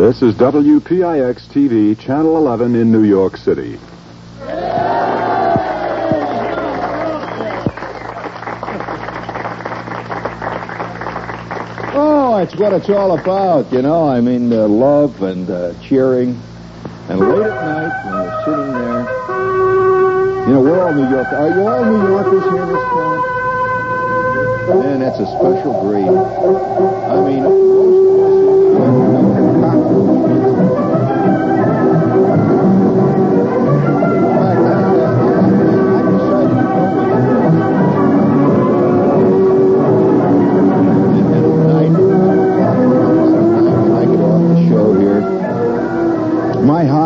This is WPIX TV, Channel 11 in New York City. Oh, it's what it's all about, you know. I mean, uh, love and uh, cheering. And late at night, when you're sitting there, you know, we're all New Yorkers. Are you all New Yorkers here in this town? Man, that's a special breed. I mean,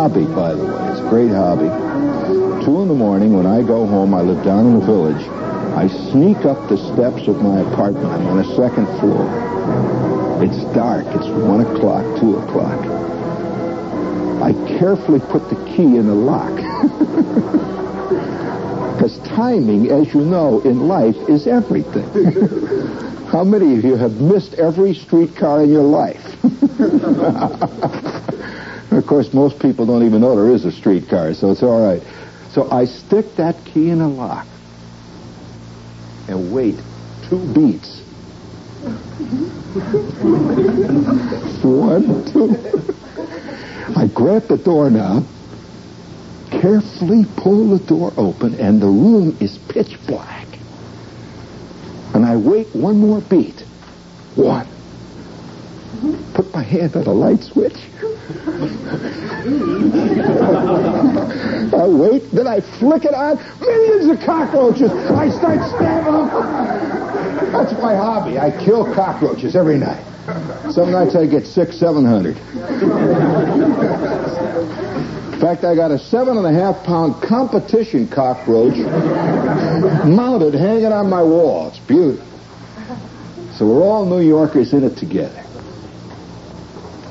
hobby, by the way, it's a great hobby. Two in the morning, when I go home, I live down in the village. I sneak up the steps of my apartment. I'm on the second floor. It's dark. It's one o'clock, two o'clock. I carefully put the key in the lock. Because timing, as you know, in life is everything. How many of you have missed every streetcar in your life? of course, most people don't even know there is a streetcar, so it's all right. So I stick that key in a lock and wait two beats. One, two. I grab the doorknob, carefully pull the door open, and the room is pitch black. And I wait one more beat. One. Put my hand on a light switch. I wait, then I flick it on. Millions of cockroaches. I start stabbing them. That's my hobby. I kill cockroaches every night. Some nights I get six, seven hundred. In fact, I got a seven and a half pound competition cockroach mounted, hanging on my wall. It's beautiful. So we're all New Yorkers in it together.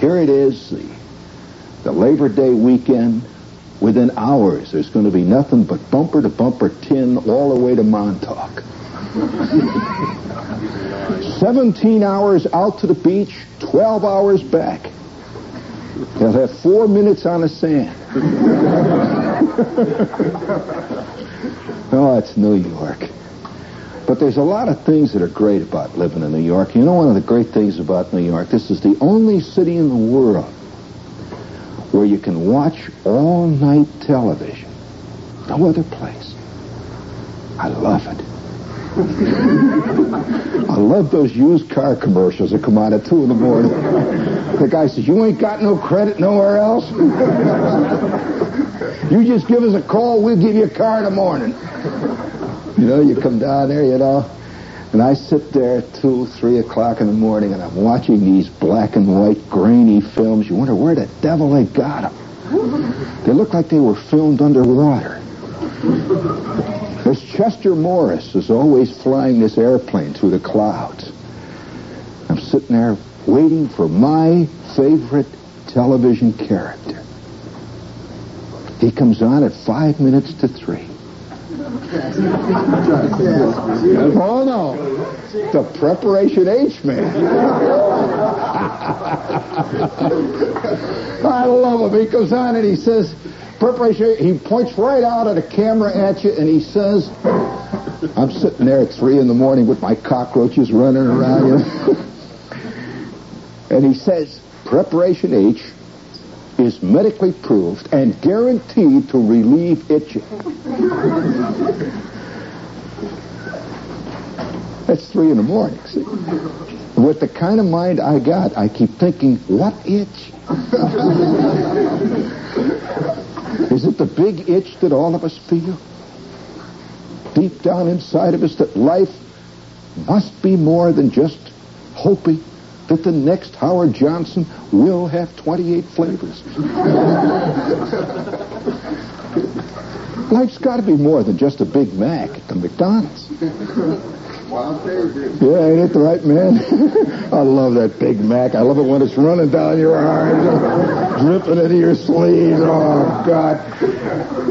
Here it is, the, the Labor Day weekend. Within hours, there's going to be nothing but bumper to bumper tin all the way to Montauk. 17 hours out to the beach, 12 hours back. They'll have four minutes on the sand. oh, it's New York. But there's a lot of things that are great about living in New York. You know one of the great things about New York? This is the only city in the world where you can watch all night television. No other place. I love it. I love those used car commercials that come on at 2 in the morning. The guy says, You ain't got no credit nowhere else? you just give us a call, we'll give you a car in the morning. You know, you come down there, you know, and I sit there at 2, 3 o'clock in the morning and I'm watching these black and white grainy films. You wonder where the devil they got them. They look like they were filmed underwater. There's Chester Morris is always flying this airplane through the clouds. I'm sitting there waiting for my favorite television character. He comes on at five minutes to three. Oh no, the preparation H man. I love him. He goes on and he says, preparation. He points right out at the camera at you and he says, "I'm sitting there at three in the morning with my cockroaches running around you." and he says, "Preparation H." is medically proved and guaranteed to relieve itching. That's three in the morning, see? With the kind of mind I got, I keep thinking, what itch? Is it the big itch that all of us feel? Deep down inside of us that life must be more than just hoping that the next Howard Johnson will have 28 flavors. Life's got to be more than just a Big Mac at the McDonald's. Yeah, ain't it the right man? I love that Big Mac. I love it when it's running down your arms, dripping into your sleeves. Oh, God.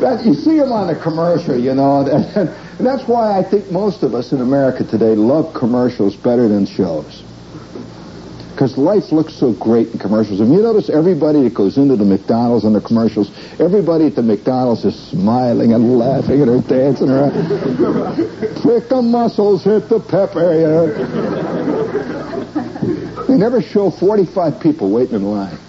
That, you see them on the commercial, you know, and, and that's why I think most of us in America today love commercials better than shows. Because life looks so great in commercials. Have you notice everybody that goes into the McDonald's in the commercials, everybody at the McDonald's is smiling and laughing and are dancing around. Prick the muscles, hit the. You know? They never show 45 people waiting in line.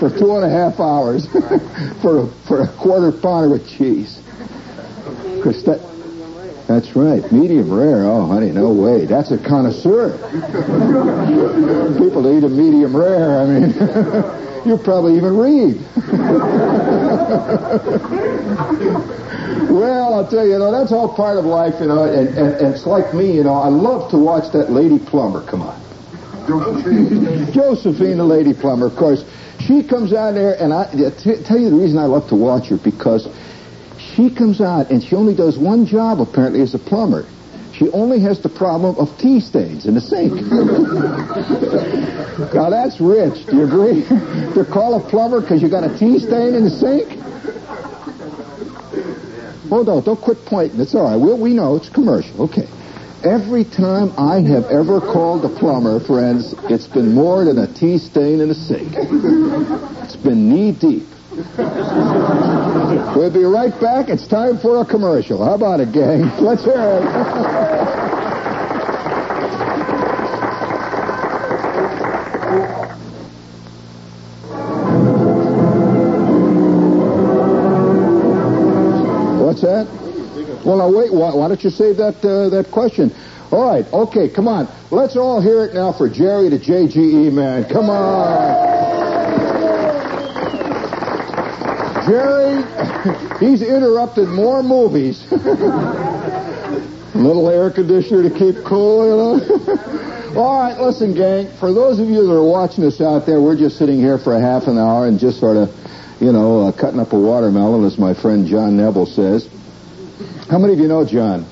for two and a half hours for a, for a quarter pounder with cheese. Chris, that, that's right. Medium rare. Oh, honey, no way. That's a connoisseur. People eat a medium rare. I mean, you probably even read. well, I'll tell you, you know, that's all part of life, you know, and, and, and it's like me, you know, I love to watch that lady plumber come on. Josephine, the lady plumber, of course. She comes out there, and I t- tell you the reason I love to watch her because she comes out and she only does one job apparently as a plumber. She only has the problem of tea stains in the sink. now that's rich. Do you agree? to call a plumber because you got a tea stain in the sink? Oh no, don't quit pointing. It's all right. We, we know it's commercial. Okay. Every time I have ever called a plumber, friends, it's been more than a tea stain in a sink. It's been knee deep. We'll be right back. It's time for a commercial. How about it, gang? Let's hear it. What's that? Well, now wait. Why, why don't you save that uh, that question? All right. Okay. Come on. Let's all hear it now for Jerry the JGE man. Come on. Jerry, he's interrupted more movies. A little air conditioner to keep cool, you know. All right, listen, gang. For those of you that are watching us out there, we're just sitting here for a half an hour and just sort of, you know, uh, cutting up a watermelon, as my friend John Neville says. How many of you know John?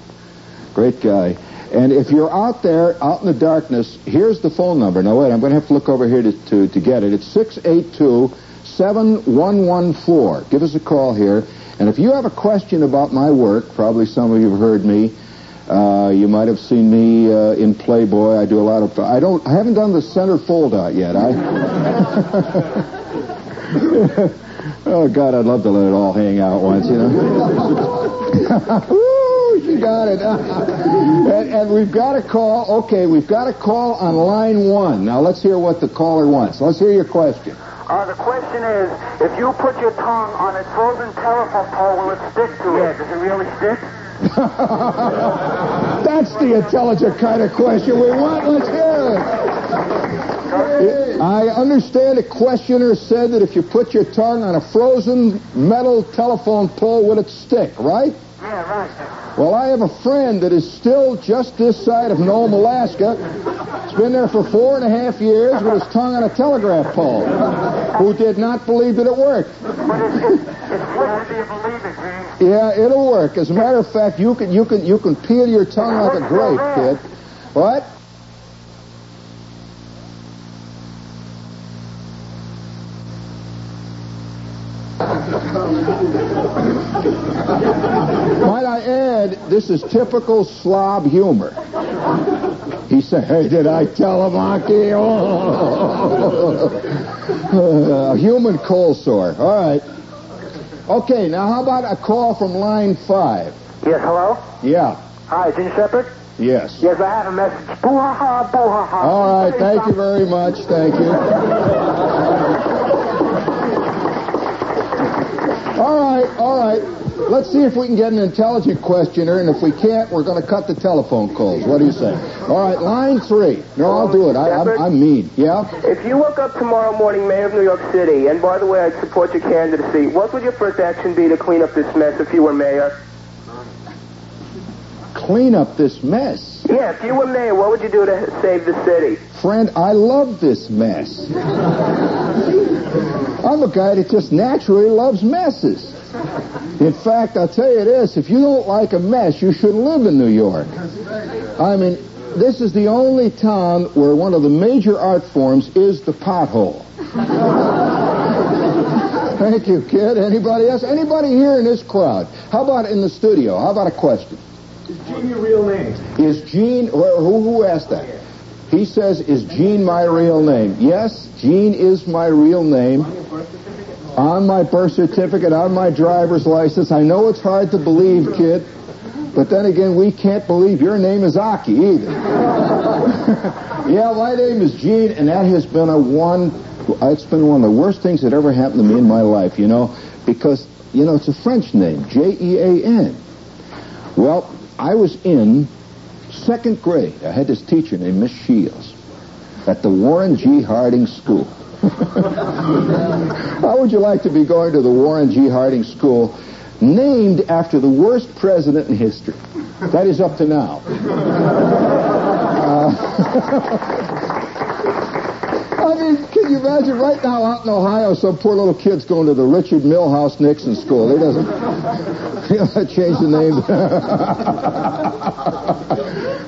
Great guy. And if you're out there, out in the darkness, here's the phone number. Now, wait, I'm going to have to look over here to, to, to get it. It's 682- 7114. Give us a call here. And if you have a question about my work, probably some of you have heard me. Uh, you might have seen me uh, in Playboy. I do a lot of. I don't. I haven't done the center fold out yet. I. oh God, I'd love to let it all hang out once. You know. You got it. and, and we've got a call. Okay, we've got a call on line one. Now let's hear what the caller wants. Let's hear your question. Uh, the question is, if you put your tongue on a frozen telephone pole, will it stick to it? Yeah, does it really stick? That's the intelligent kind of question we want. Let's hear it. I understand a questioner said that if you put your tongue on a frozen metal telephone pole, would it stick, right? Well, I have a friend that is still just this side of Nome, Alaska. He's been there for four and a half years with his tongue on a telegraph pole, who did not believe that it worked. But it's, it's, believe it. Yeah, it'll work. As a matter of fact, you can you can you can peel your tongue like a grape, kid. What? I add, this is typical slob humor. He said, hey, did I tell him, Aki? Oh. Uh, a human cold sore. All right. Okay, now how about a call from line five? Yes, hello? Yeah. Hi, Jean Shepherd? Yes. Yes, I have a message. Boo ha ha, boo ha ha. All right, thank you very much. Thank you. All right, all right. Let's see if we can get an intelligent questioner, and if we can't, we're going to cut the telephone calls. What do you say? All right, line three. No, I'll do it. I, I'm, I'm mean. Yeah? If you woke up tomorrow morning mayor of New York City, and by the way, I'd support your candidacy, what would your first action be to clean up this mess if you were mayor? Clean up this mess. Yeah, if you were mayor, what would you do to save the city? Friend, I love this mess. I'm a guy that just naturally loves messes. In fact, I'll tell you this, if you don't like a mess, you shouldn't live in New York. I mean, this is the only town where one of the major art forms is the pothole. Thank you, kid. Anybody else? Anybody here in this crowd? How about in the studio? How about a question? Is Jean your real name? Is Jean, who, who asked that? He says, is Jean my real name? Yes, Jean is my real name. On my birth certificate, on my driver's license. I know it's hard to believe, kid. But then again, we can't believe your name is Aki either. yeah, my name is Jean, and that has been a one, it's been one of the worst things that ever happened to me in my life, you know, because, you know, it's a French name, J-E-A-N. Well, I was in second grade. I had this teacher named Miss Shields at the Warren G. Harding School. How would you like to be going to the Warren G. Harding School named after the worst president in history. That is up to now. Uh, I mean, can you imagine right now out in Ohio, some poor little kid's going to the Richard Milhous Nixon School. He doesn't change the name.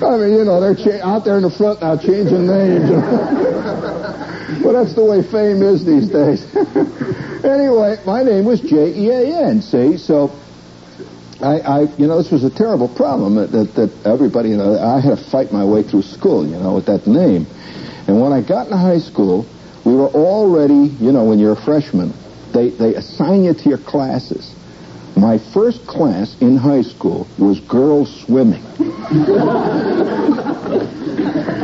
I mean, you know, they're cha- out there in the front now changing names. Well, that's the way fame is these days. anyway, my name was J-E-A-N, see? So, I, I, you know, this was a terrible problem that, that, that everybody, you know, I had to fight my way through school, you know, with that name. And when I got into high school, we were already, you know, when you're a freshman, they, they assign you to your classes. My first class in high school was girls swimming.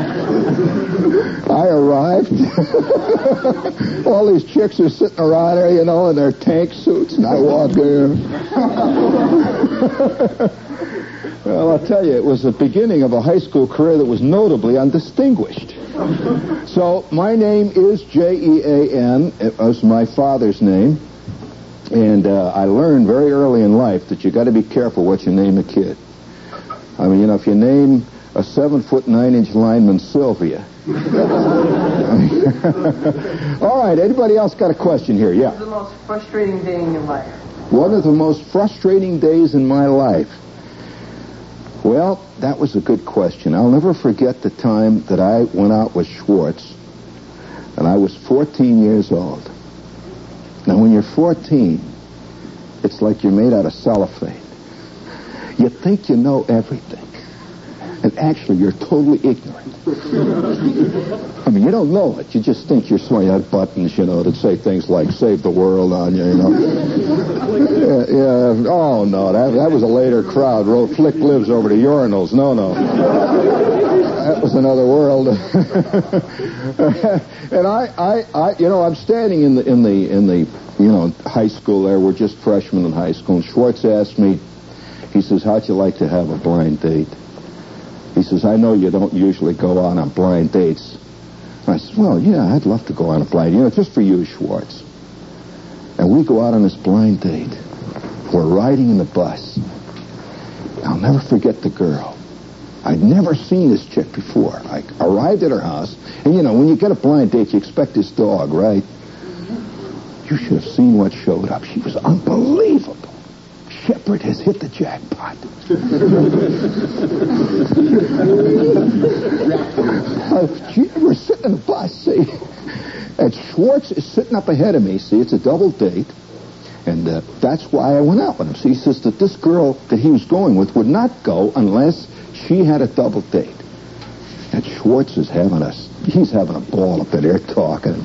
I arrived. All these chicks are sitting around there, you know, in their tank suits, and I walk in. well, I'll tell you, it was the beginning of a high school career that was notably undistinguished. So my name is J-E-A-N. It was my father's name. And uh, I learned very early in life that you got to be careful what you name a kid. I mean, you know, if you name a seven foot nine inch lineman Sylvia. All right, anybody else got a question here? Yeah. The most frustrating day in your life? One of the most frustrating days in my life. Well, that was a good question. I'll never forget the time that I went out with Schwartz, and I was 14 years old. Now, when you're 14, it's like you're made out of cellophane. You think you know everything and actually you're totally ignorant. I mean, you don't know it. You just think you're swinging out buttons, you know, that say things like "save the world" on you, you know. yeah, yeah. Oh no, that that was a later crowd. Wrote "Flick lives over the urinals." No, no. that was another world. and I, I, I, you know, I'm standing in the in the in the you know high school there. We're just freshmen in high school. And Schwartz asked me, he says, "How'd you like to have a blind date?" He says, I know you don't usually go on on blind dates. I said, well, yeah, I'd love to go on a blind, date, you know, just for you, Schwartz. And we go out on this blind date. We're riding in the bus. I'll never forget the girl. I'd never seen this chick before. I arrived at her house, and you know, when you get a blind date, you expect this dog, right? You should have seen what showed up. She was unbelievable. Shepherd has hit the jackpot. uh, we're sitting in the bus, see, and Schwartz is sitting up ahead of me. See, it's a double date, and uh, that's why I went out with him. See, he says that this girl that he was going with would not go unless she had a double date. And Schwartz is having a he's having a ball up there talking.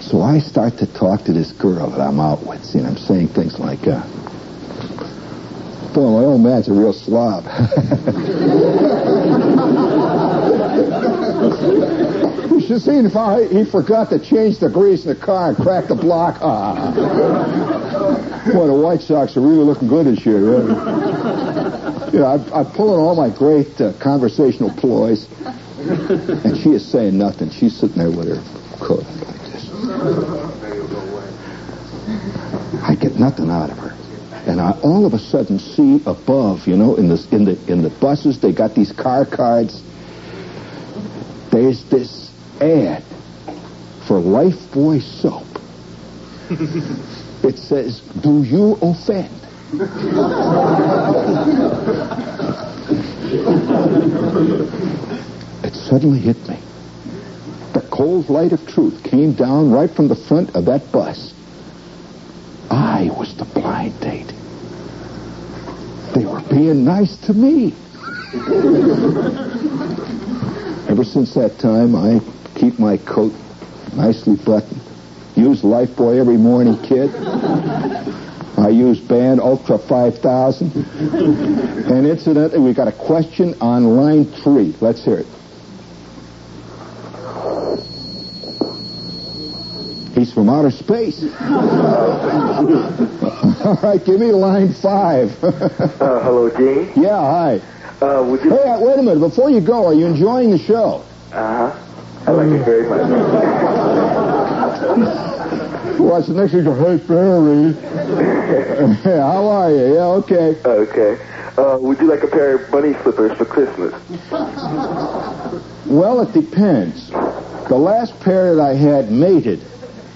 So I start to talk to this girl that I'm out with. See, and I'm saying things like. Uh, Boy, my old man's a real slob. you should see if I, he forgot to change the grease in the car and crack the block. Ah. Boy, the White Sox are really looking good this year. Really. You know, I'm, I'm pulling all my great uh, conversational ploys, and she is saying nothing. She's sitting there with her coat like this. I get nothing out of her and I all of a sudden see above, you know, in the in the in the buses, they got these car cards. There's this ad for Lifebuoy soap. it says, "Do you offend?" it suddenly hit me. The cold light of truth came down right from the front of that bus. I was the blind date. Being nice to me. Ever since that time, I keep my coat nicely buttoned. Use Lifebuoy every morning, kid. I use Band Ultra 5000. And incidentally, we got a question on line three. Let's hear it. He's from outer space. All right, give me line five. Uh, hello, Jean. yeah, hi. Uh, would you... Hey, uh, wait a minute. Before you go, are you enjoying the show? Uh-huh. I like it very much. What's the next thing? Hey, Barry. How are you? Yeah, okay. Okay. Uh, would you like a pair of bunny slippers for Christmas? Well, it depends. The last pair that I had mated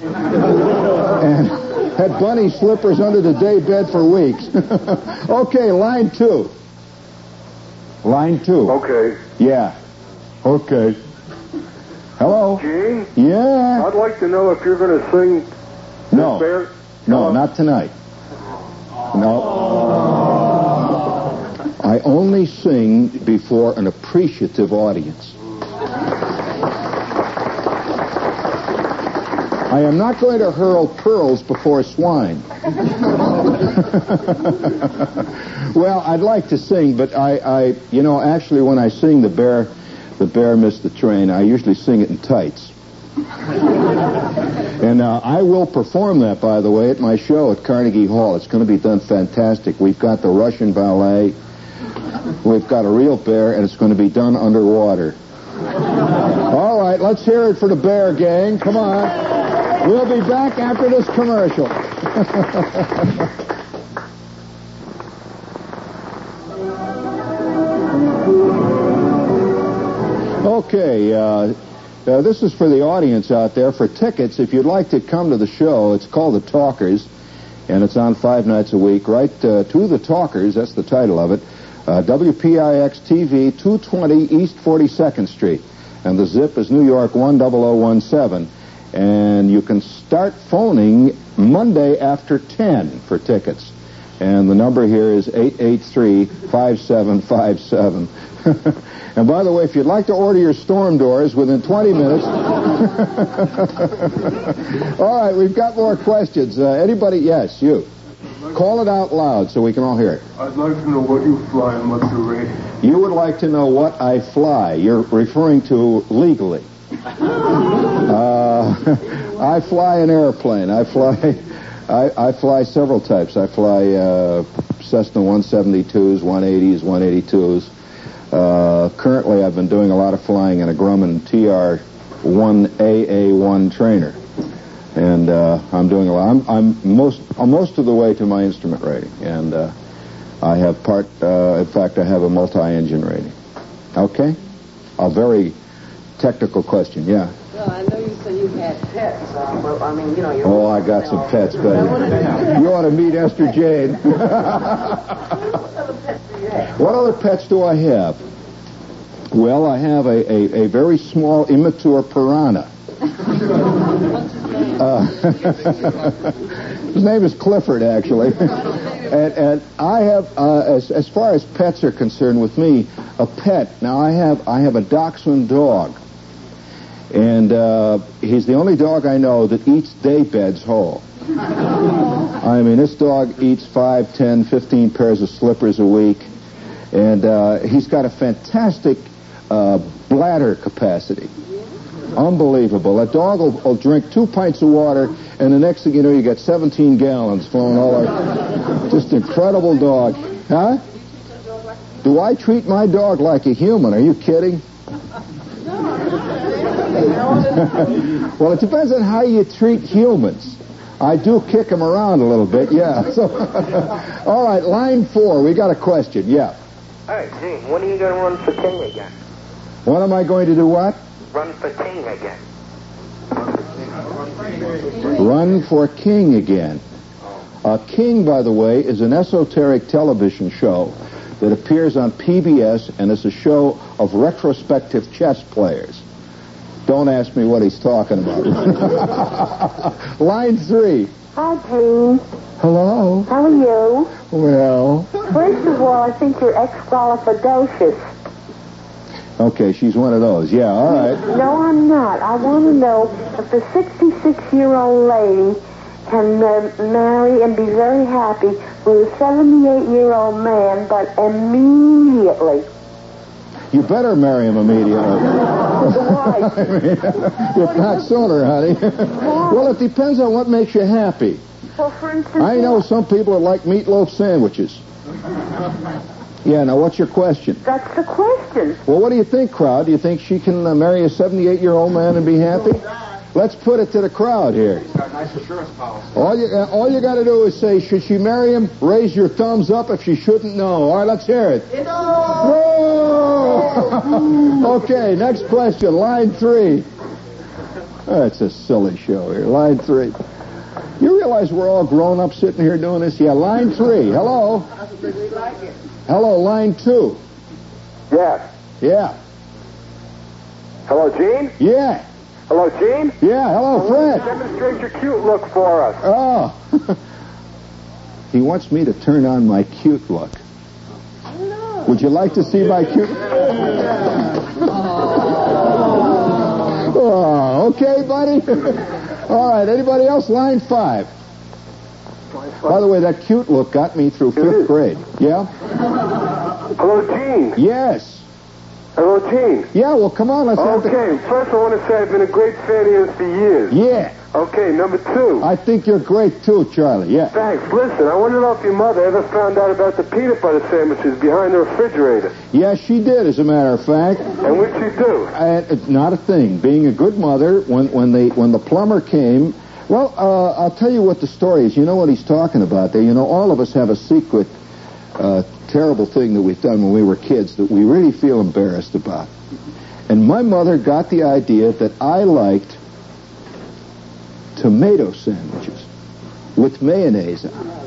and had bunny slippers under the day bed for weeks. okay, line two. Line two. Okay. Yeah. Okay. Hello? Jean, Yeah. I'd like to know if you're going to sing No. Bear... No, not tonight. No. I only sing before an appreciative audience. I am not going to hurl pearls before swine. well, I'd like to sing, but I, I, you know, actually, when I sing the bear, the bear missed the train. I usually sing it in tights. And uh, I will perform that, by the way, at my show at Carnegie Hall. It's going to be done fantastic. We've got the Russian ballet, we've got a real bear, and it's going to be done underwater. All right, let's hear it for the bear gang. Come on. We'll be back after this commercial. Okay, uh, uh, this is for the audience out there. For tickets, if you'd like to come to the show, it's called The Talkers, and it's on five nights a week. Right uh, to The Talkers, that's the title of it. Uh, WPIX TV, 220 East 42nd Street. And the zip is New York 10017. And you can start phoning Monday after 10 for tickets. And the number here is 883-5757. and by the way, if you'd like to order your storm doors within 20 minutes. all right, we've got more questions. Uh, anybody? Yes, you. Call it out loud so we can all hear it. I'd like to know what you fly and what's your rating. You would like to know what I fly. You're referring to legally. Uh, I fly an airplane. I fly, I, I fly several types. I fly uh, Cessna 172s, 180s, 182s. Uh, currently, I've been doing a lot of flying in a Grumman TR-1AA1 trainer, and uh, I'm doing a lot. I'm, I'm most I'm most of the way to my instrument rating, and uh, I have part. Uh, in fact, I have a multi-engine rating. Okay, a very technical question. Yeah. Well, I know you say you had pets. Uh, well, I mean, you know, you're. Oh, I got some pets, Betty. You ought to meet Esther Jane. what other pets do I have? Well, I have a, a, a very small, immature piranha. Uh, his name is Clifford, actually. and, and I have, uh, as, as far as pets are concerned with me, a pet. Now, I have, I have a dachshund dog. And uh, he's the only dog I know that eats day beds whole. I mean, this dog eats five, ten, fifteen pairs of slippers a week. And uh, he's got a fantastic uh, bladder capacity. Unbelievable. That dog will, will drink two pints of water, and the next thing you know, you got 17 gallons flowing all over. Just incredible dog. Huh? Do I treat my dog like a human? Are you kidding? well, it depends on how you treat humans. I do kick them around a little bit, yeah. So, all right, line four. We got a question. Yeah. Hey, Jean, when are you going to run for king again? When am I going to do what? Run for king again. Run for king again. Uh, king, by the way, is an esoteric television show that appears on PBS and is a show of retrospective chess players. Don't ask me what he's talking about. Line three. Hi, Jean. Hello. How are you? Well, First of all, I think you're exqualificacious. Okay, she's one of those. Yeah, all right. No, I'm not. I want to know if the 66-year-old lady can uh, marry and be very happy with a 78-year-old man, but immediately. You better marry him immediately. Why? I mean, if not sooner, honey. well, it depends on what makes you happy. Well, for instance, I know some people that like meatloaf sandwiches. Yeah, now what's your question? that's the question. Well, what do you think, crowd? Do you think she can uh, marry a 78-year-old man and be happy? Let's put it to the crowd here. All you, uh, all you got to do is say, should she marry him? Raise your thumbs up if she shouldn't. No. All right, let's hear it. No. okay, next question. Line three. That's a silly show here. Line three. You realize we're all grown up sitting here doing this? Yeah, line three. Hello. Hello, line two. Yes. Yeah. Hello, Jean? Yeah. Hello, Jean? Yeah. Hello, Fred. Demonstrate your cute look for us. Oh. he wants me to turn on my cute look. Would you like to see my cute? Look? Oh, okay, buddy. All right. Anybody else? Line five. By the way, that cute look got me through fifth grade. Yeah. Hello, Jean. Yes. Hello, routine. Yeah. Well, come on. Let's have the. Okay, first I want to say I've been a great fan of yours for years. Yeah. Okay, number two. I think you're great too, Charlie. Yeah. Thanks. Listen, I want to know if your mother ever found out about the peanut butter sandwiches behind the refrigerator. Yeah, she did, as a matter of fact. And what'd she do? And it's not a thing. Being a good mother, when when they when the plumber came, well, uh, I'll tell you what the story is. You know what he's talking about there. You know, all of us have a secret, uh, terrible thing that we've done when we were kids that we really feel embarrassed about. And my mother got the idea that I liked tomato sandwiches with mayonnaise on.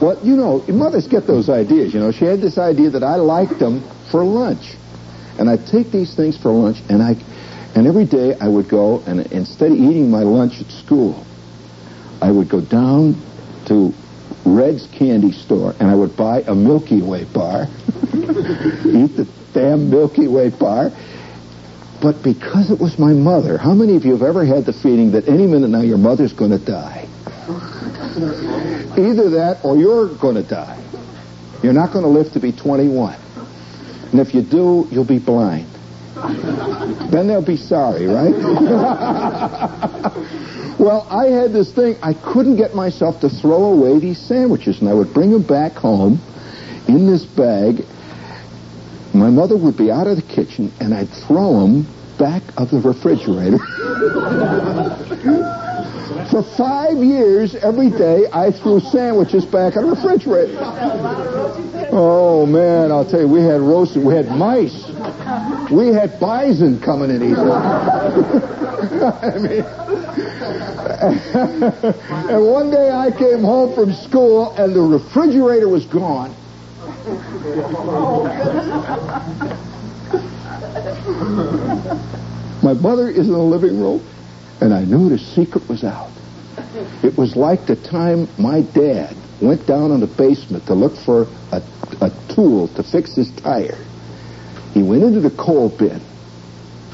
Well, you know, mothers get those ideas. You know, she had this idea that I liked them for lunch, and I'd take these things for lunch, and I, and every day I would go and instead of eating my lunch at school, I would go down to Red's candy store and I would buy a Milky Way bar, eat the damn Milky Way bar. But because it was my mother, how many of you have ever had the feeling that any minute now your mother's going to die? Either that or you're going to die. You're not going to live to be 21. And if you do, you'll be blind. Then they'll be sorry, right? well, I had this thing. I couldn't get myself to throw away these sandwiches, and I would bring them back home in this bag. My mother would be out of the kitchen, and I'd throw them back of the refrigerator. For five years, every day, I threw sandwiches back in the refrigerator. Oh man, I'll tell you, we had roasted, we had mice, we had bison coming and eating. I mean, and one day I came home from school and the refrigerator was gone. My mother is in the living room, and I knew the secret was out. It was like the time my dad went down in the basement to look for a, a tool to fix his tire. He went into the coal bin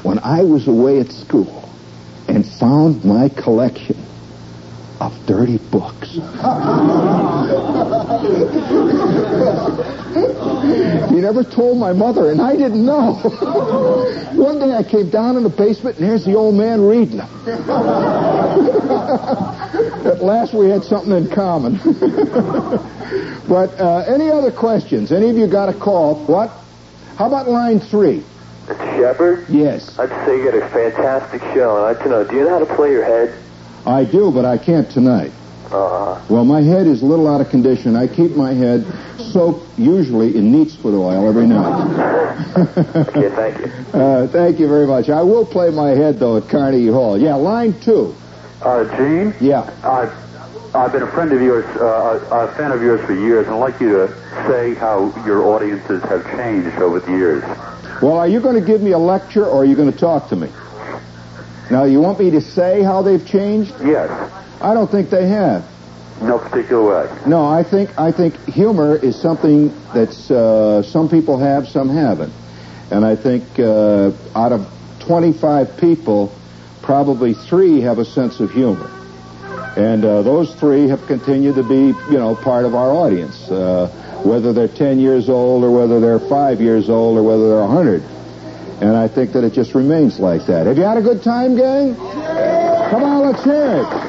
when I was away at school and found my collection of dirty books. he never told my mother, and I didn't know. One day I came down in the basement, and there's the old man reading them. At last we had something in common. but uh, any other questions? Any of you got a call? What? How about line three? Shepherd? Yes, I'd say you got a fantastic show, and I'd like to know, do you know how to play your head? I do, but I can't tonight. Uh-huh. Well, my head is a little out of condition. I keep my head soaked usually in neat's foot oil every night. Okay, thank you. Uh, thank you very much. I will play my head, though, at Carnegie Hall. Yeah, line two. Uh, Jean, Yeah. uh, I've been a friend of yours, uh, a fan of yours for years, and I'd like you to say how your audiences have changed over the years. Well, are you going to give me a lecture or are you going to talk to me? Now, you want me to say how they've changed? Yes, I don't think they have. no particular way. No, I think I think humor is something that's uh, some people have, some haven't, And I think uh, out of 25 people, probably three have a sense of humor. And uh, those three have continued to be, you know, part of our audience, uh, whether they're 10 years old or whether they're 5 years old or whether they're 100. And I think that it just remains like that. Have you had a good time, gang? Come on, let's hear it.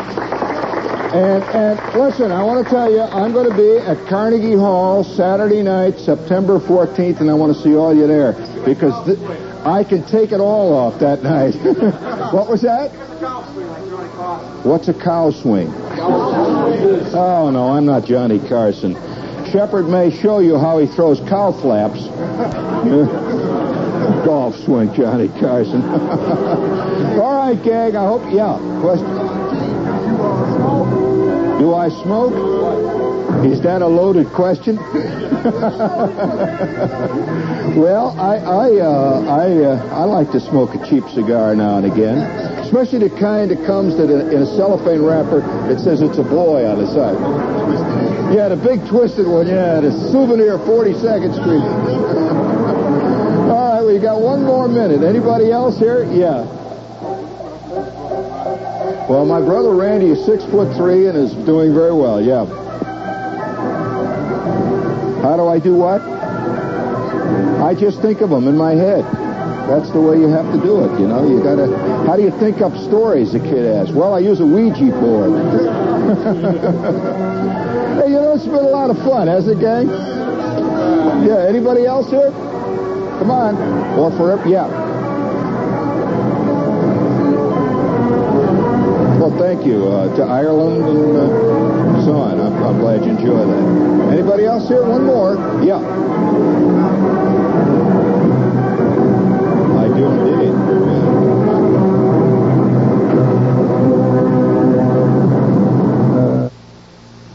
And, and listen, I want to tell you, I'm going to be at Carnegie Hall Saturday night, September 14th, and I want to see all you there because th- I can take it all off that night. what was that? What's a cow swing? Oh, no, I'm not Johnny Carson. Shepherd may show you how he throws cow flaps. Golf swing, Johnny Carson. All right, gang, I hope, yeah, question. Do I smoke? Is that a loaded question? well, I I uh, I uh, I like to smoke a cheap cigar now and again, especially the kind that comes in, in a cellophane wrapper that says it's a boy on the side. Yeah, the big twisted one. Yeah, the souvenir 42nd Street. We got one more minute. Anybody else here? Yeah. Well, my brother Randy is six foot three and is doing very well. Yeah. How do I do what? I just think of them in my head. That's the way you have to do it, you know. You gotta. How do you think up stories? The kid asked. Well, I use a Ouija board. hey, you know, it's been a lot of fun, hasn't it, gang? Yeah. Anybody else here? Come on. Or forever. Yeah. Well, thank you uh, to Ireland and uh, so on. I'm, I'm glad you enjoy that. Anybody else here? One more. Yeah. I do indeed.